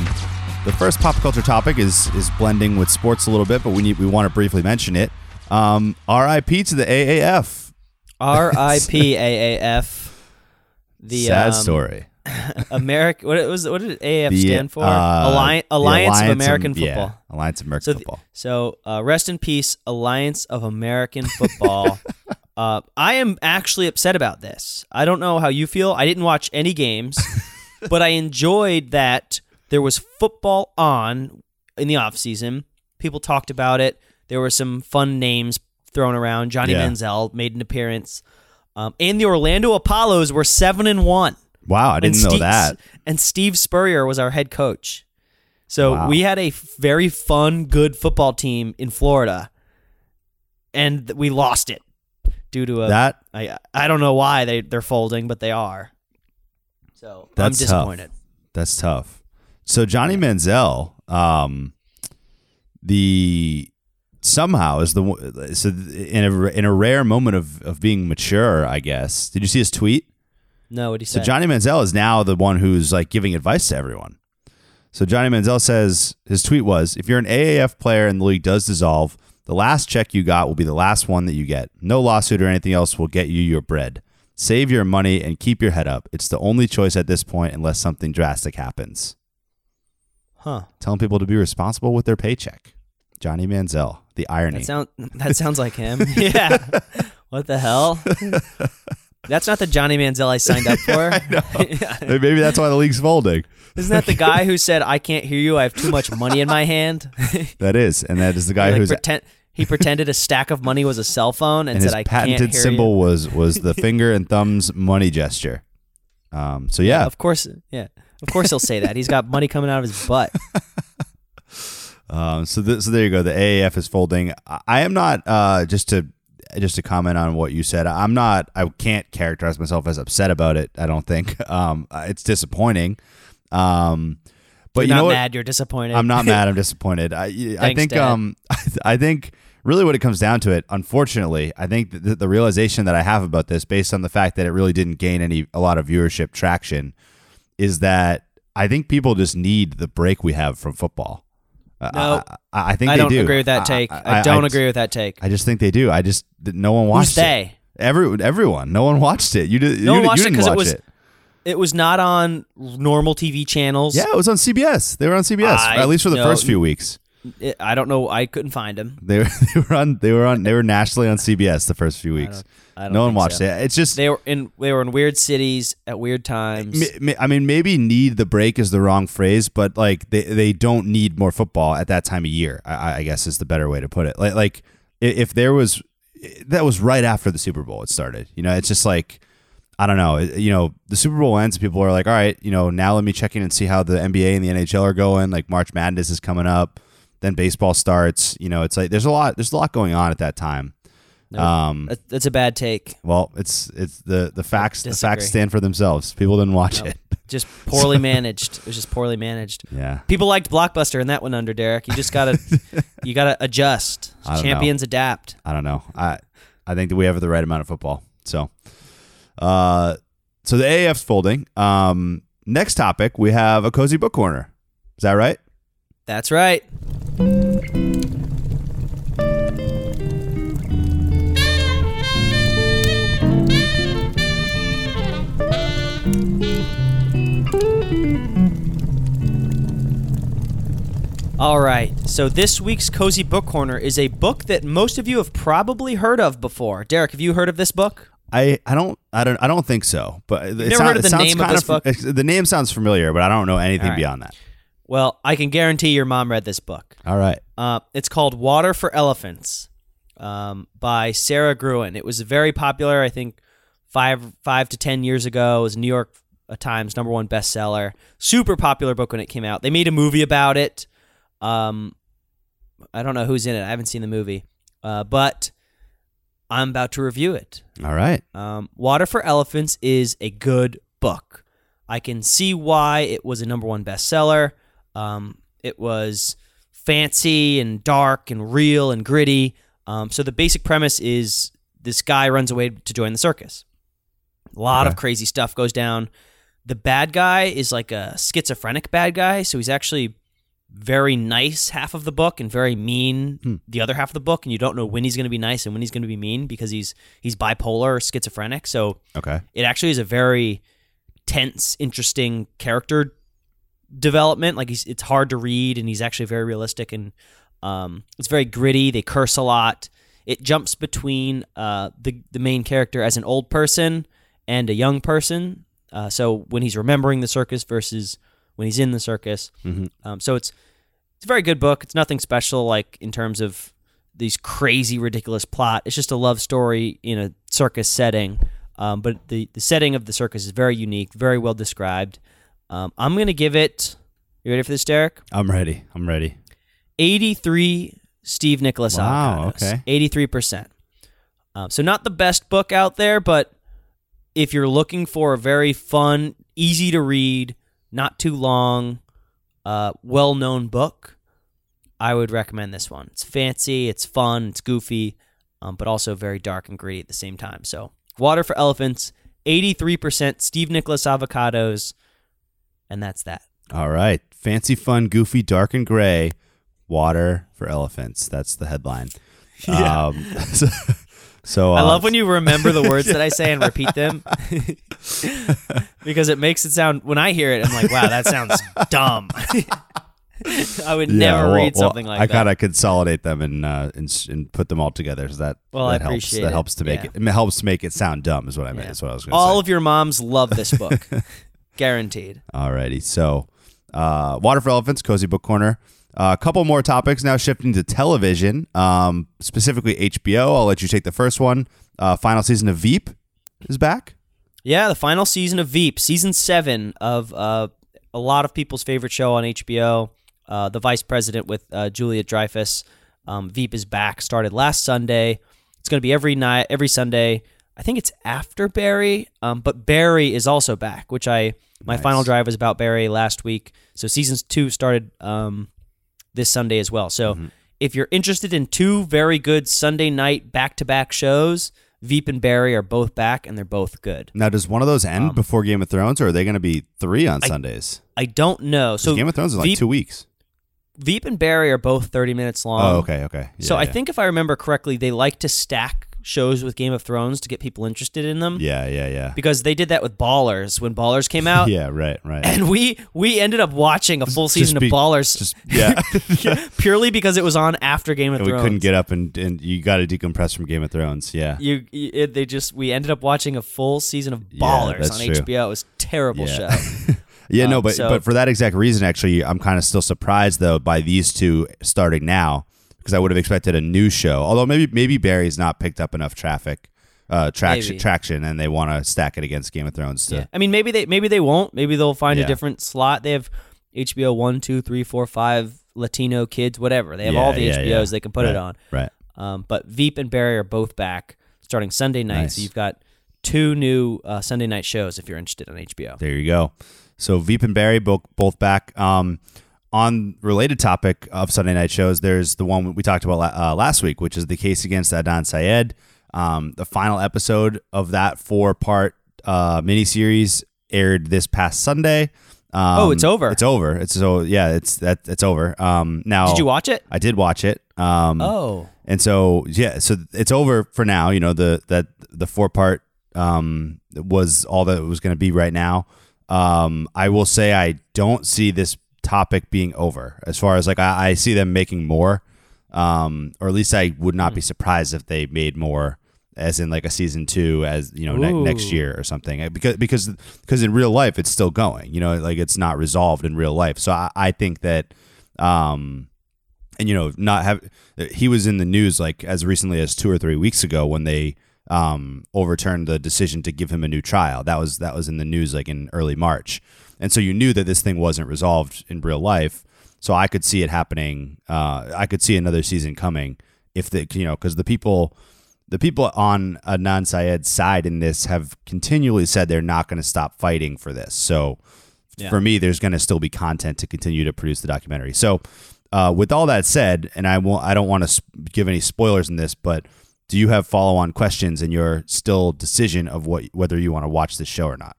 the first pop culture topic is is blending with sports a little bit, but we need we want to briefly mention it. Um, R.I.P. to the AAF. R.I.P. AAF. [laughs] The Sad um, story. [laughs] America. What it was? What did AAF The, stand for? uh, Alliance, the Alliance of American yeah, Football. Alliance of American So, the- Football. so uh, rest in peace, Alliance of American Football. [laughs] uh, I am actually upset about this. I don't know how you feel. I didn't watch any games, but I enjoyed that there was football on in the off season. People talked about it. There were some fun names thrown around. Johnny Yeah. Manziel made an appearance, um, and the Orlando Apollos were seven and one. Wow, I didn't and know Steve, that. And Steve Spurrier was our head coach. So Wow. we had a very fun, good football team in Florida, and we lost it due to a. That I I don't know why they they're folding, but they are. So That's I'm tough. That's tough. So Johnny Manziel, um, the somehow is the so in a in a rare moment of of being mature, I guess. Did you see his tweet? No, what he So say? Johnny Manziel is now the one who's like giving advice to everyone. So Johnny Manziel says his tweet was, "If you're an AAF player and the league does dissolve, the last check you got will be the last one that you get. No lawsuit or anything else will get you your bread. Save your money and keep your head up. It's the only choice at this point unless something drastic happens." huh? Telling people to be responsible with their paycheck. Johnny Manziel, the irony. That sound that sounds like him. [laughs] yeah. What the hell? That's not the Johnny Manziel I signed up for. [laughs] [laughs] Maybe that's why the league's folding. Isn't that the guy who said, "I can't hear you. I have too much money in my hand"? That is, and that is the guy like, who's pretend, he [laughs] pretended a stack of money was a cell phone and, and said, his "I patented can't hear symbol You. was was the [laughs] finger and thumbs money gesture. Um, so yeah, Of course, yeah. Of course he'll say that. He's got money coming out of his butt. [laughs] um, so th- so there you go. The AAF is folding. I, I am not uh, just to just to comment on what you said, I'm not. I can't characterize myself as upset about it. I don't think. Um, it's disappointing. Um, but You're you not know what? mad. You're disappointed. I'm not mad. I'm disappointed. I I think Dad. um I think really what it comes down to it. Unfortunately, I think the, the realization that I have about this, based on the fact that it really didn't gain any a lot of viewership traction, is that I think people just need the break we have from football. Uh, No. I, I think I don't do. agree with that take. I, don't agree with that take. I just think they do. I just no one watched Who's they? it. Every everyone, no one watched it. You did. No you, one watched it didn't 'cause it was- it. It was not on normal TV channels. Yeah, it was on CBS. They were on CBS I at least for the know- first few weeks. It- I don't know. I couldn't find him. They were, [laughs] they were on they were on they were nationally on CBS the first few weeks. I don't no one watched so. it. It's just They were in. They were in weird cities at weird times. I mean maybe need the break is the wrong phrase, but like they they don't need more football at that time of year. I, I guess is the better way to put it. Like like if there was that was right after the Super Bowl it started. You know, it's just like I don't know. You know, the Super Bowl ends. And people are like, all right, you know, now let me check in and see how the NBA and the NHL are going. Like March Madness is coming up. Then baseball starts. You know, it's like there's a lot. There's a lot going on at that time. Um, That's a bad take. well, it's it's the the facts. The facts stand for themselves. People didn't watch it. [laughs] Just [laughs] poorly managed. It was just poorly managed. Yeah. People liked Blockbuster and that went under, Derek. You just gotta, [laughs] you gotta adjust. Champions adapt. I don't know. I I think that we have the right amount of football. So, uh, so the AAF's folding. Um, next topic we have a cozy book corner. Is that right? That's right. All right. So this week's Cozy Book Corner is a book that most of you have probably heard of before. Derek, have you heard of this book? I, I don't I don't I don't think so. But it never sound- heard of the name of this book? The name sounds familiar, but I don't know anything right. beyond that. Well, I can guarantee your mom read this book. All right. Uh, it's called Water for Elephants um, by Sara Gruen. It was very popular, I think, five five to ten years ago. It was New York Times number one bestseller. Super popular book when it came out. They made a movie about it. Um, I don't know who's in it. I haven't seen the movie, uh, but I'm about to review it. All right. Um, Water for Elephants is a good book. I can see why it was a number one bestseller. Um, it was fancy and dark and real and gritty. Um, so the basic premise is this guy runs away to join the circus. A lot of crazy stuff goes down. The bad guy is like a schizophrenic bad guy, so he's actually very nice half of the book and very mean the other half of the book, and you don't know when he's going to be nice and when he's going to be mean because he's he's bipolar or schizophrenic. So Okay. it actually is a very tense, interesting character development. Like he's it's hard to read, and he's actually very realistic, and um, it's very gritty. They curse a lot. It jumps between uh, the the main character as an old person and a young person. Uh, so when he's remembering the circus versus when he's in the circus. Um, so it's it's a very good book. It's nothing special like in terms of these crazy ridiculous plot. It's just a love story in a circus setting. Um, but the the setting of the circus is very unique, very well described. Um, I'm gonna give it. You ready for this, Derek? I'm ready. I'm ready. 83 Steve Nicholas Wow, avocados. okay. 83%. Um, so not the best book out there, but if you're looking for a very fun, easy to read, not too long, uh, well-known book, I would recommend this one. It's fancy, it's fun, it's goofy, um, but also very dark and gritty at the same time. So Water for Elephants, 83% Steve Nicholas avocados, and that's that. All right. Fancy, fun, goofy, dark and gray. Water for elephants. That's the headline. [laughs] Um, [laughs] so, so I uh, love when you remember the words that I say and repeat them [laughs] because it makes it sound. When I hear it, I'm like, "Wow, that sounds dumb." I would Yeah, never well- read well, something like that. I that. kind of consolidate them and, uh, and and put them all together. So that Well, I that helps. That it. helps to make Yeah. it. It helps to make it sound dumb. Is what I meant. Yeah. That's what I was going to say. All of your moms love this book, guaranteed. Alrighty. So, uh, Water for Elephants, Cozy Book Corner. Uh, a couple more topics now shifting to television, um, specifically HBO. I'll let you take the first one. Uh, final season of Veep is back. Yeah, the final season of Veep, season seven of uh, a lot of people's favorite show on HBO, uh, The Vice President with uh, Julia Dreyfus. Um, Veep is back. Started last Sunday. It's It's going to be every night, every Sunday. I think it's after Barry, um, but Barry is also back, which I my Nice. final drive was about Barry last week. So seasons two started um, this Sunday as well. So Mm-hmm. if you're interested in two very good Sunday night back to back shows, Veep and Barry are both back and they're both good. Now, does one of those end Um, before Game of Thrones, or are they going to be three on I- Sundays? I don't know. So Game of Thrones is like Veep, two weeks. Veep and Barry are both 30 minutes long. oh, okay, okay. so Yeah, I think if I remember correctly, they like to stack shows with Game of Thrones to get people interested in them. Yeah, yeah, yeah. Because they did that with Ballers when Ballers came out. [laughs] yeah, right, right. And we we ended up watching a full season be- of Ballers Just [laughs] [laughs] yeah, purely because it was on after Game of and we couldn't get up and, and you got to decompress from Game of Thrones. Yeah, you, it, they just we ended up watching a full season of Ballers that's on true. HBO. It was a terrible Yeah. show. yeah. no, Um, but so- but for that exact reason, actually, I'm kind of still surprised though by these two starting now because I would have expected a new show. Although maybe maybe Barry's not picked up enough traffic, uh, traction Maybe. traction, and they want to stack it against Game of Thrones. To, Yeah. I mean, maybe they maybe they won't. Maybe they'll find Yeah. a different slot. They have HBO one, two, three, four, five, Latino kids, whatever. They have all the Yeah, HBOs. yeah, yeah. They can put right, it on. Right. Um, but Veep and Barry are both back starting Sunday night. Nice. So you've got two new uh, Sunday night shows if you're interested on HBO. There you go. So Veep and Barry both both back. Um, on related topic of Sunday night shows, there's the one we talked about uh, last week, which is the case against Adnan Syed. Um, the final episode of that four part uh, miniseries aired this past Sunday. Um, Oh, it's over. It's over. It's so yeah. It's that. It's over. Um, now Did you watch it? I did watch it. Um, Oh, and so yeah, so it's over for now. You know the that the four part um, was all that it was going to be right now. Um, I will say I don't see this topic being over as far as like I, I see them making more, um, or at least I would not be surprised if they made more, as in like a season two, as you know ne- next year or something. Because because because in real life it's still going. You know, like it's not resolved in real life. So I, I think that. Um, and you know not have he was in the news like as recently as two or three weeks ago when they um overturned the decision to give him a new trial that was that was in the news like in early march and so you knew that this thing wasn't resolved in real life so i could see it happening uh i could see another season coming if the you know because the people the people on Adnan Syed's side in this have continually said they're not going to stop fighting for this. So Yeah. for me, there's going to still be content to continue to produce the documentary. So uh, with all that said, and I won't, I don't want to sp- give any spoilers in this, but do you have follow-on questions in your still decision of what whether you want to watch this show or not?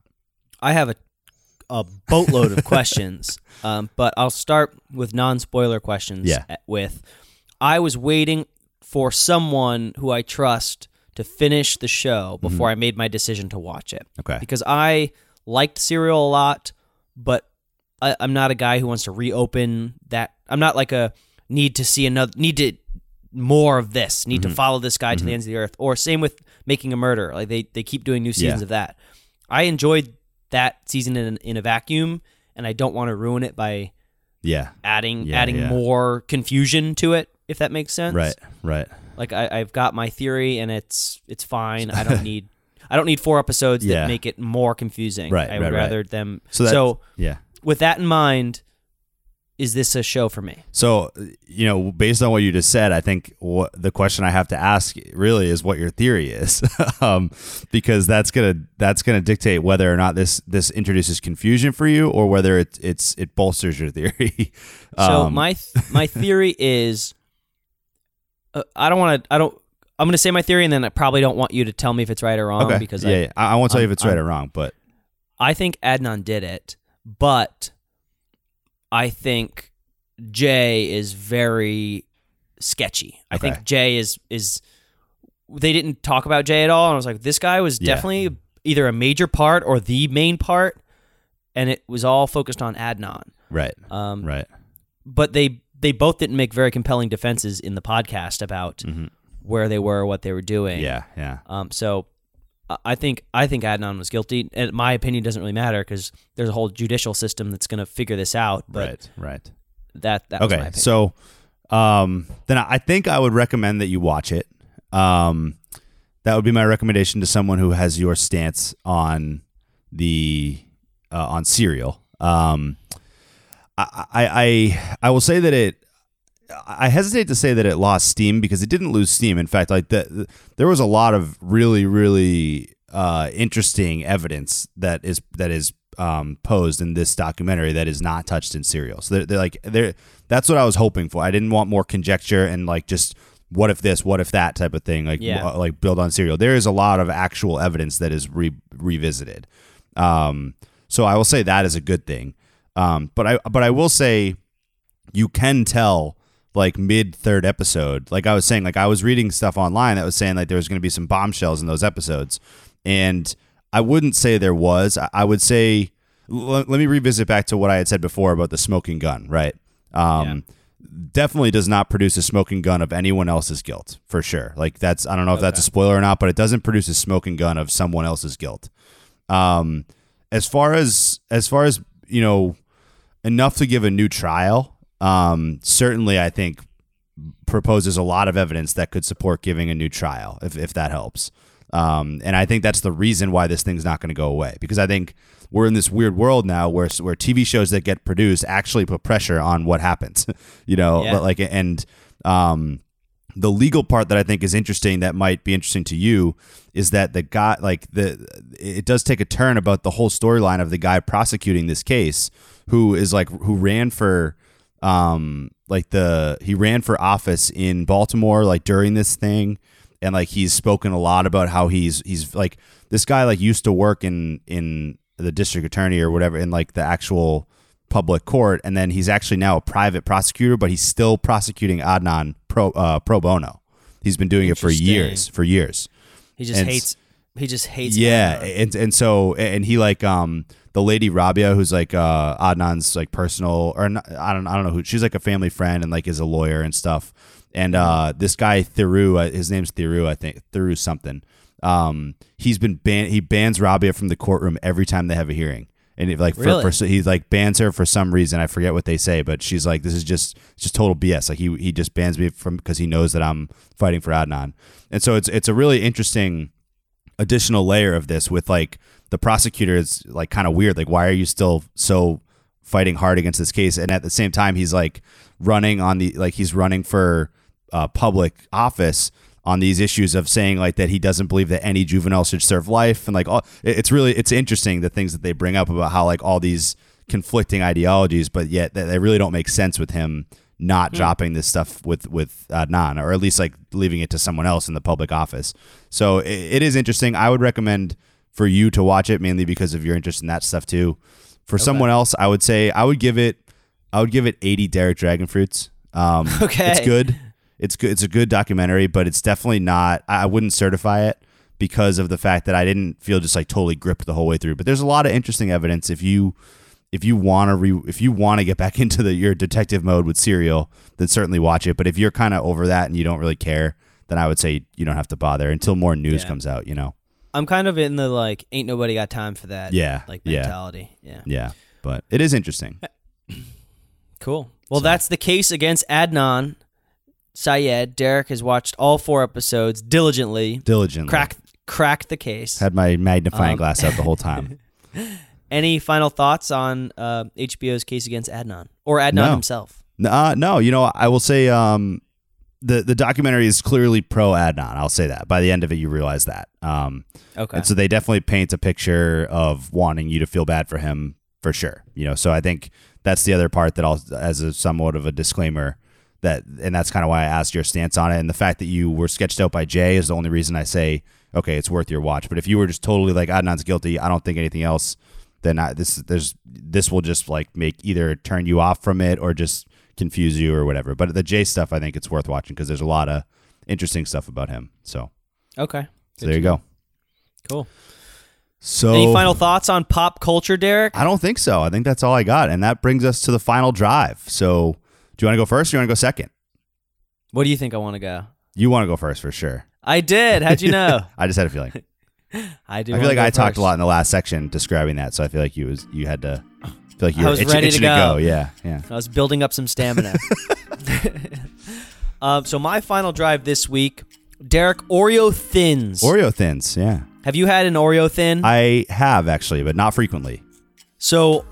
I have a a boatload of questions, [laughs] um, but I'll start with non spoiler questions. Yeah. With I was waiting for someone who I trust to finish the show before I made my decision to watch it. Mm-hmm. Okay. Because I liked Serial a lot, but I, I'm not a guy who wants to reopen that. I'm not like a need to see another need to more of this. Need Mm-hmm. to follow this guy to the ends of the earth. Or same with Making a Murder. Like they they keep doing new seasons Yeah. of that. I enjoyed that season in in a vacuum, and I don't want to ruin it by Yeah. adding Yeah, adding yeah. more confusion to it. If that makes sense, Right. Right. Like I, I've got my theory, and it's it's fine. I [laughs] don't need I don't need four episodes Yeah. that make it more confusing. Right, I would right, right. rather them. So So, Yeah. with that in mind, is this a show for me? So, you know, based on what you just said, I think what the question I have to ask really is what your theory is, [laughs] um, because that's gonna that's gonna dictate whether or not this this introduces confusion for you or whether it it's it bolsters your theory. [laughs] So Um, my th- my theory [laughs] is, uh, I don't want to. I don't. I'm to say my theory, and then I probably don't want you to tell me if it's right or wrong okay because yeah, I, yeah. I, I won't tell you if I'm- it's right or wrong, but I think Adnan did it, but I think Jay is very sketchy. I Okay. think Jay is is they didn't talk about Jay at all, and I was like, this guy was Yeah. definitely either a major part or the main part, and it was all focused on Adnan. right, Um, right, but they they both didn't make very compelling defenses in the podcast about where they were, what they were doing. Mm-hmm. yeah, yeah, Um, so I- think I think Adnan was guilty, and my opinion doesn't really matter because there's a whole judicial system that's going to figure this out. But right, right. that that okay so um then i think i would recommend that you watch it um that would be my recommendation to someone who has your stance on the uh, on serial um I, I i i will say that it I hesitate to say that it lost steam because it didn't lose steam. In fact, like the, the- there was a lot of really really uh, interesting evidence that is that is um, posed in this documentary that is not touched in serial. So they're, they're like they're that's what I was hoping for. I didn't want more conjecture and like just what if this, what if that type of thing, like Yeah. uh, like build on serial. There is a lot of actual evidence that is re- revisited. Um, so I will say that is a good thing. Um, but I but I will say you can tell like mid third episode. Like i was saying like i was reading stuff online that was saying like there was going to be some bombshells in those episodes. And i wouldn't say there was. I, I would say l- let me revisit back to what i had said before about the smoking gun right? Um definitely does not produce a smoking gun of anyone else's guilt for sure. Like that's i don't know if that's a spoiler or not but it doesn't produce a smoking gun of someone else's guilt. Um as far as as far as you know enough to give a new trial um certainly i think proposes a lot of evidence that could support giving a new trial if, if that helps um and i think that's the reason why this thing's not going to go away because i think we're in this weird world now where where tv shows that get produced actually put pressure on what happens [laughs] you know Yeah. like and um the legal part that I think is interesting that might be interesting to you is that the guy like the it does take a turn about the whole storyline of the guy prosecuting this case who is like who ran for um like the he ran for office in Baltimore like during this thing and like he's spoken a lot about how he's he's like this guy like used to work in in the district attorney or whatever in like the actual public court and then he's actually now a private prosecutor but he's still prosecuting Adnan pro uh, pro bono he's been doing it for years for years He just And hates. He just hates. yeah, and and so and he like um the lady Rabia who's like uh Adnan's like personal or not, I don't I don't know who she's like a family friend and like is a lawyer and stuff. And uh this guy Thiru, uh, his name's Thiru, I think Thiru something. Um he's been ban he bans Rabia from the courtroom every time they have a hearing. And it, like for, Really? for so he like bans her for some reason I forget what they say, but she's like this is just just total BS. Like he he just bans me from because he knows that I'm fighting for Adnan. And so it's it's a really interesting additional layer of this with like the prosecutor is like kind of weird like why are you still so fighting hard against this case and at the same time he's like running on the like he's running for uh, public office on these issues of saying like that he doesn't believe that any juvenile should serve life and like all it's really it's interesting the things that they bring up about how like all these conflicting ideologies but yet they really don't make sense with him not dropping this stuff with with Adnan, or at least like leaving it to someone else in the public office. So it, it is interesting. I would recommend for you to watch it mainly because of your interest in that stuff too. For someone else, I would say I would give it I would give it 80 Derek Dragon Fruits. Um, [laughs] Okay. it's good. It's good. It's a good documentary, but it's definitely not. I I wouldn't certify it because of the fact that I didn't feel just like totally gripped the whole way through. But there's a lot of interesting evidence if you if you want to re if you want to get back [laughs] into the your detective mode with serial then certainly watch it but if you're kind of over that and you don't really care then i would say you don't have to bother until more news Yeah. comes out you know I'm kind of in the like, ain't nobody got time for that. Yeah, like mentality. Yeah, yeah but it is interesting [laughs] cool. Well, that's the case against Adnan Syed. Derek has watched all four episodes diligently. diligently Crack, cracked the case. had my magnifying Um, glass out the whole time [laughs] Any final thoughts on uh, HBO's case against Adnan or Adnan No. himself? uh, no you know i will say um the the documentary is clearly pro adnan i'll say that by the end of it you realize that um Okay. And so they definitely paint a picture of wanting you to feel bad for him for sure. You know, so I think that's the other part that I'll, as a somewhat of a disclaimer, that, and that's kind of why I asked your stance on it. And the fact that you were sketched out by Jay is the only reason I say, okay, it's worth your watch. But if you were just totally like Adnan's guilty, I don't think anything else, then I, this, there's, this will just like make either turn you off from it or just confuse you or whatever. But the Jay stuff, I think it's worth watching because there's a lot of interesting stuff about him. So, okay. so there you go. Cool. So Any final thoughts on pop culture, Derek? I don't think so. I think that's all I got. And that brings us to the final drive. So do you want to go first or do you want to go second? What do you think I want to go? You want to go first for sure. I did. How'd you know? [laughs] I just had a feeling. [laughs] I do. I feel like I talked a lot in the last section describing that. So I feel like you was you had to feel like you I was itch- ready to itching go. Yeah. Yeah. I was building up some stamina. um, [laughs] [laughs] so my final drive this week, Derek Oreo thins. Oreo thins. Yeah. Have you had an Oreo thin? I have actually, but not frequently. so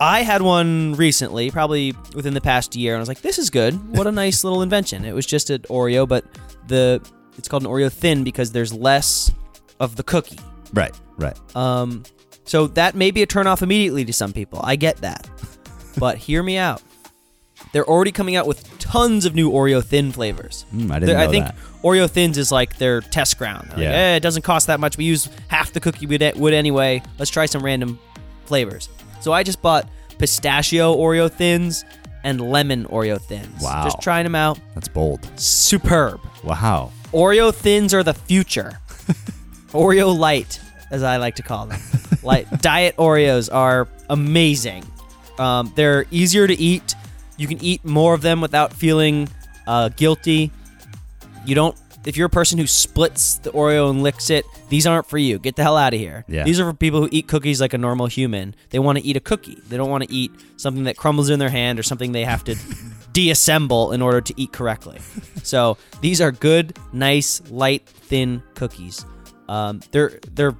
I had one recently, probably within the past year, and I was like, "This is good. What a [laughs] nice little invention." It was just an Oreo, but the it's called an Oreo thin because there's less of the cookie. Right, right. Um, so that may be a turnoff immediately to some people. I get that, [laughs] but hear me out. They're already coming out with tons of new Oreo thin flavors. Mm, I didn't They're- know I think that. Oreo thins is like their test ground. They're like, Yeah. "Eh, it doesn't cost that much. We use half the cookie we would anyway. Let's try some random flavors. So I just bought pistachio Oreo thins and lemon Oreo thins. Wow. Just trying them out. That's bold. Superb. Wow. Oreo thins are the future. [laughs] Oreo light, as I like to call them. Like [laughs] diet Oreos are amazing. Um, they're easier to eat. You can eat more of them without feeling uh, guilty. You don't. If you're a person who splits the Oreo and licks it, these aren't for you. Get the hell out of here. Yeah. These are for people who eat cookies like a normal human. They want to eat a cookie. They don't want to eat something that crumbles in their hand or something they have to [laughs] deassemble in order to eat correctly. So these are good, nice, light, thin cookies. Um, they're they're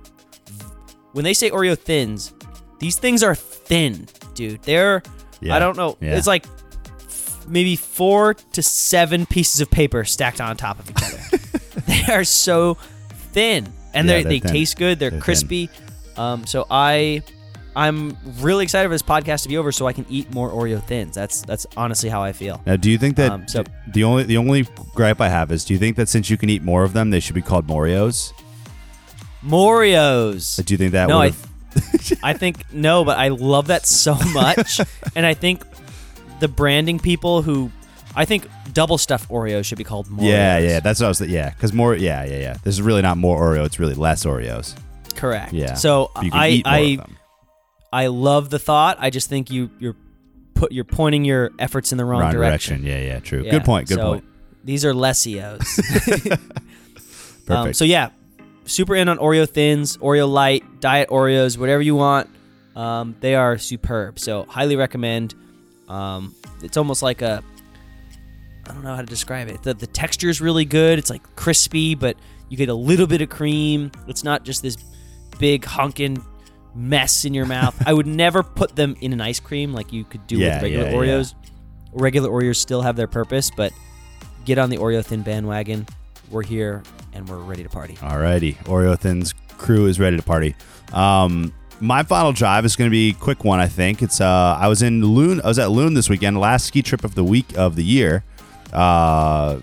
when they say Oreo thins, these things are thin, dude. They're Yeah. I don't know. Yeah. It's like f- maybe four to seven pieces of paper stacked on top of each other. [laughs] [laughs] they are so thin, and Yeah, they thin. taste good. They're, They're crispy. Um, so I. I'm really excited for this podcast to be over so I can eat more Oreo thins. That's that's honestly how I feel. Now, do you think that Um, so- the only the only gripe I have is, do you think that since you can eat more of them, they should be called Morios? Morios. Do you think that? no, I, [laughs] I think no, but I love that so much, [laughs] and I think the branding people who, I think double stuffed Oreos should be called Morios. yeah, yeah, that's what I was. Yeah, because more. Yeah, yeah, yeah. This is really not more Oreo. It's really less Oreos. correct. Yeah. So I I. I love the thought. I just think you you're put you're pointing your efforts in the wrong, Wrong direction. direction. Yeah, yeah, true. Yeah, Good point. Good so point. These are Lessios. [laughs] Perfect. Um, so yeah, super in on Oreo thins, Oreo light, diet Oreos, whatever you want. Um, they are superb. So highly recommend. Um, it's almost like a I don't know how to describe it. The the texture is really good. It's like crispy, but you get a little bit of cream. It's not just this big honkin' mess in your mouth. [laughs] I would never put them in an ice cream like you could do Yeah, with regular yeah, yeah. Oreos. Regular Oreos still have their purpose, but get on the Oreo thin bandwagon. We're here and we're ready to party. Alrighty, Oreo Thins crew is ready to party. Um, my final drive is going to be a quick one. I think it's. Uh, I was in Loon. I was at Loon this weekend. Last ski trip of the week of the year. Uh,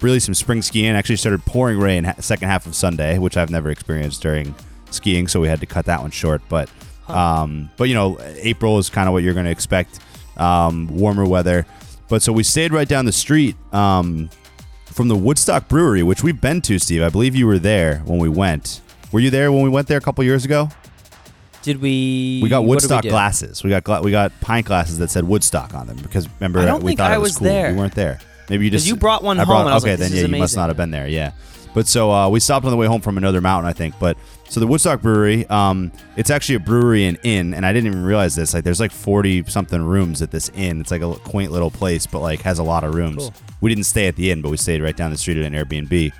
really some spring skiing. Actually started pouring rain ha- second half of Sunday, which I've never experienced during skiing, so we had to cut that one short. But, um, but you know, April is kind of what you're going to expect. Um, warmer weather. But so we stayed right down the street. Um, from the Woodstock Brewery, which we've been to, Steve. I believe you were there when we went. Were you there when we went there a couple years ago? Did we? We got Woodstock do? glasses. We got gla- we got pint glasses that said Woodstock on them because remember I don't we think thought I it was, was cool. there. We weren't there. Maybe you just you brought one I home brought, and I was okay, like, then yeah, is you must not have been there. Yeah. But so uh, we stopped on the way home from another mountain, I think. But so the Woodstock Brewery, um, it's actually a brewery and inn, and I didn't even realize this. Like, there's like 40 something rooms at this inn. It's like a quaint little place, but like has a lot of rooms. Cool. We didn't stay at the inn, but we stayed right down the street at an Airbnb.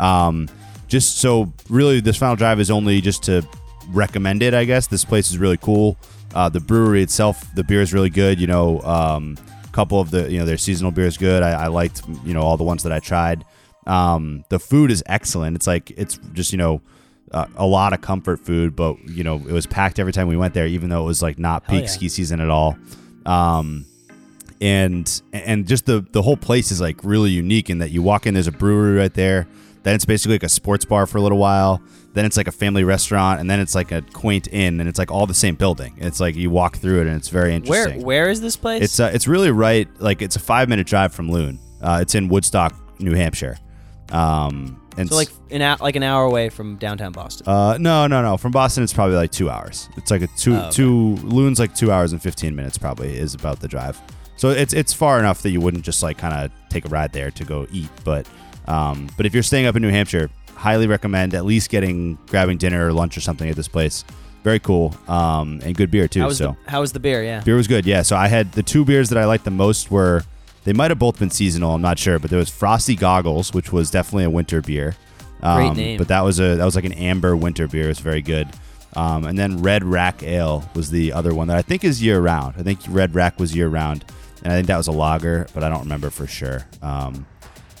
Um, just so really, this final drive is only just to recommend it. I guess this place is really cool. Uh, the brewery itself, the beer is really good. You know, um, a couple of the you know their seasonal beer is good. I, I liked you know all the ones that I tried. Um, the food is excellent. It's like it's just you know uh, a lot of comfort food, but you know it was packed every time we went there, even though it was like not peak yeah. ski season at all. Um, and and just the the whole place is like really unique in that you walk in, there's a brewery right there. Then it's basically like a sports bar for a little while. Then it's like a family restaurant, and then it's like a quaint inn, and it's like all the same building. It's like you walk through it, and it's very interesting. Where where is this place? It's uh, it's really right. Like it's a five minute drive from Loon. Uh, it's in Woodstock, New Hampshire. Um, and so like an hour, like an hour away from downtown Boston. uh, no, no, no. From Boston, it's probably like two hours. It's like a two Oh, okay. two Loon's like two hours and fifteen minutes probably is about the drive. So it's it's far enough that you wouldn't just like kind of take a ride there to go eat. But um, but if you're staying up in New Hampshire, highly recommend at least getting grabbing dinner or lunch or something at this place. Very cool. Um, and good beer too. how was so the how was the beer? Yeah. beer was good. Yeah. So I had the two beers that I liked the most were they might have both been seasonal. I'm not sure, but there was Frosty Goggles, which was definitely a winter beer. Um, Great name. But that was a that was like an amber winter beer. It's very good. Um, and then Red Rack Ale was the other one that I think is year round. I think Red Rack was year round, and I think that was a lager, but I don't remember for sure um,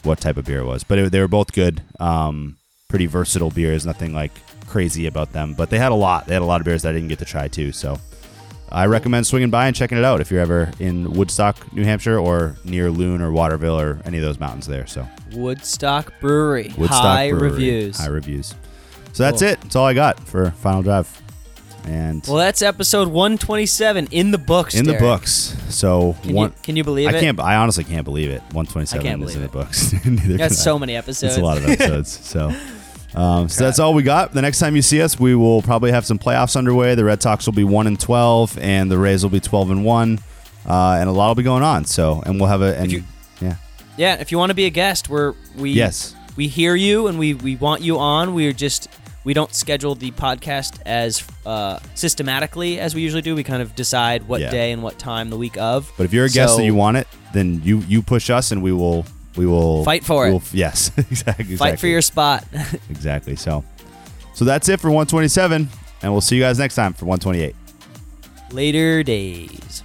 what type of beer it was. But it, they were both good, um, pretty versatile beers. Nothing like crazy about them, but they had a lot. They had a lot of beers that I didn't get to try too. So I recommend swinging by and checking it out if you're ever in Woodstock, New Hampshire, or near Loon or Waterville or any of those mountains there. So Woodstock Brewery. Woodstock High Brewery. reviews. High reviews. So that's Cool. it. That's all I got for Final Drive. And well, that's episode 127 in the books. in the books. So Can, one. you, can you believe I it? can't. I honestly can't believe it. One twenty seven I can't is in the books. [laughs] Neither That's can I. so many episodes. It's a lot of episodes. [laughs] so, um, so that's all we got. The next time you see us, we will probably have some playoffs underway. The Red Sox will be one and twelve, and the Rays will be twelve and one, uh, and a lot will be going on. So, and we'll have a and you- yeah, Yeah, if you want to be a guest, we're we Yes. we hear you and we we want you on. We're just we don't schedule the podcast as uh, systematically as we usually do. We kind of decide what Yeah. day and what time the week of. but if you're a guest So, and you want it, then you you push us, and we will we will Fight for we it. yes, [laughs] exactly. fight for your spot. [laughs] exactly. So, so that's it for one twenty seven, and we'll see you guys next time for one twenty eight. Later days.